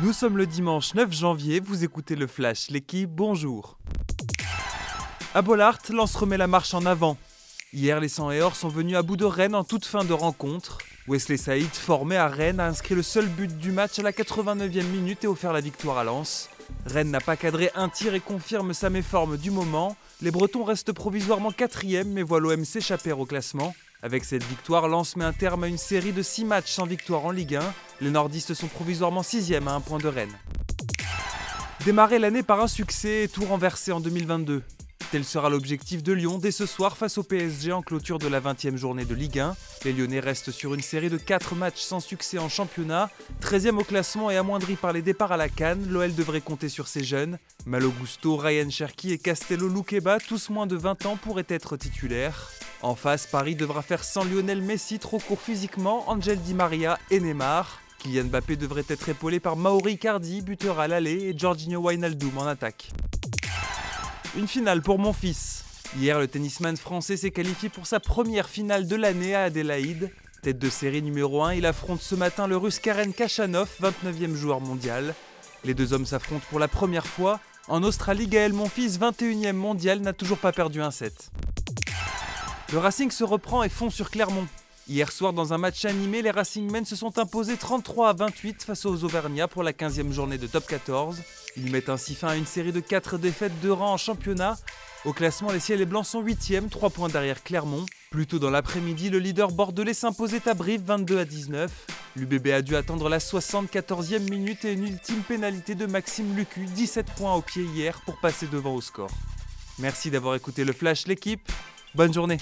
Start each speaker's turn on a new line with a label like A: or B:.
A: Nous sommes le dimanche 9 janvier, vous écoutez le Flash, l'équipe, bonjour. À Bollard, Lens remet la marche en avant. Hier, les 100 et or sont venus à bout de Rennes en toute fin de rencontre. Wesley Saïd, formé à Rennes, a inscrit le seul but du match à la 89e minute et offert la victoire à Lens. Rennes n'a pas cadré un tir et confirme sa méforme du moment. Les Bretons restent provisoirement quatrième mais voient l'OM s'échapper au classement. Avec cette victoire, Lens met un terme à une série de 6 matchs sans victoire en Ligue 1. Les nordistes sont provisoirement 6 à un point de Rennes. Démarrer l'année par un succès et tout renverser en 2022. Tel sera l'objectif de Lyon dès ce soir face au PSG en clôture de la 20e journée de Ligue 1. Les Lyonnais restent sur une série de 4 matchs sans succès en championnat. 13e au classement et amoindri par les départs à la Cannes, l'OL devrait compter sur ses jeunes. Malo Gusto, Ryan Cherki et Castello Luqueba, tous moins de 20 ans, pourraient être titulaires. En face, Paris devra faire sans Lionel Messi, trop court physiquement, Angel Di Maria et Neymar. Kylian Mbappé devrait être épaulé par Mauri Cardi, buteur à l'aller, et Jorginho Wijnaldum en attaque. Une finale pour mon fils. Hier, le tennisman français s'est qualifié pour sa première finale de l'année à Adélaïde. Tête de série numéro 1, il affronte ce matin le russe Karen Kachanov, 29e joueur mondial. Les deux hommes s'affrontent pour la première fois. En Australie, Gaël Monfils, 21e mondial, n'a toujours pas perdu un set. Le Racing se reprend et fond sur Clermont. Hier soir, dans un match animé, les Racingmen se sont imposés 33 à 28 face aux Auvergnats pour la 15e journée de top 14. Ils mettent ainsi fin à une série de 4 défaites de rang en championnat. Au classement, les Ciels et Blancs sont 8e, 3 points derrière Clermont. Plus tôt dans l'après-midi, le leader bordelais s'imposait à Brive 22 à 19. L'UBB a dû attendre la 74e minute et une ultime pénalité de Maxime Lucu, 17 points au pied hier pour passer devant au score. Merci d'avoir écouté le Flash l'équipe. Bonne journée.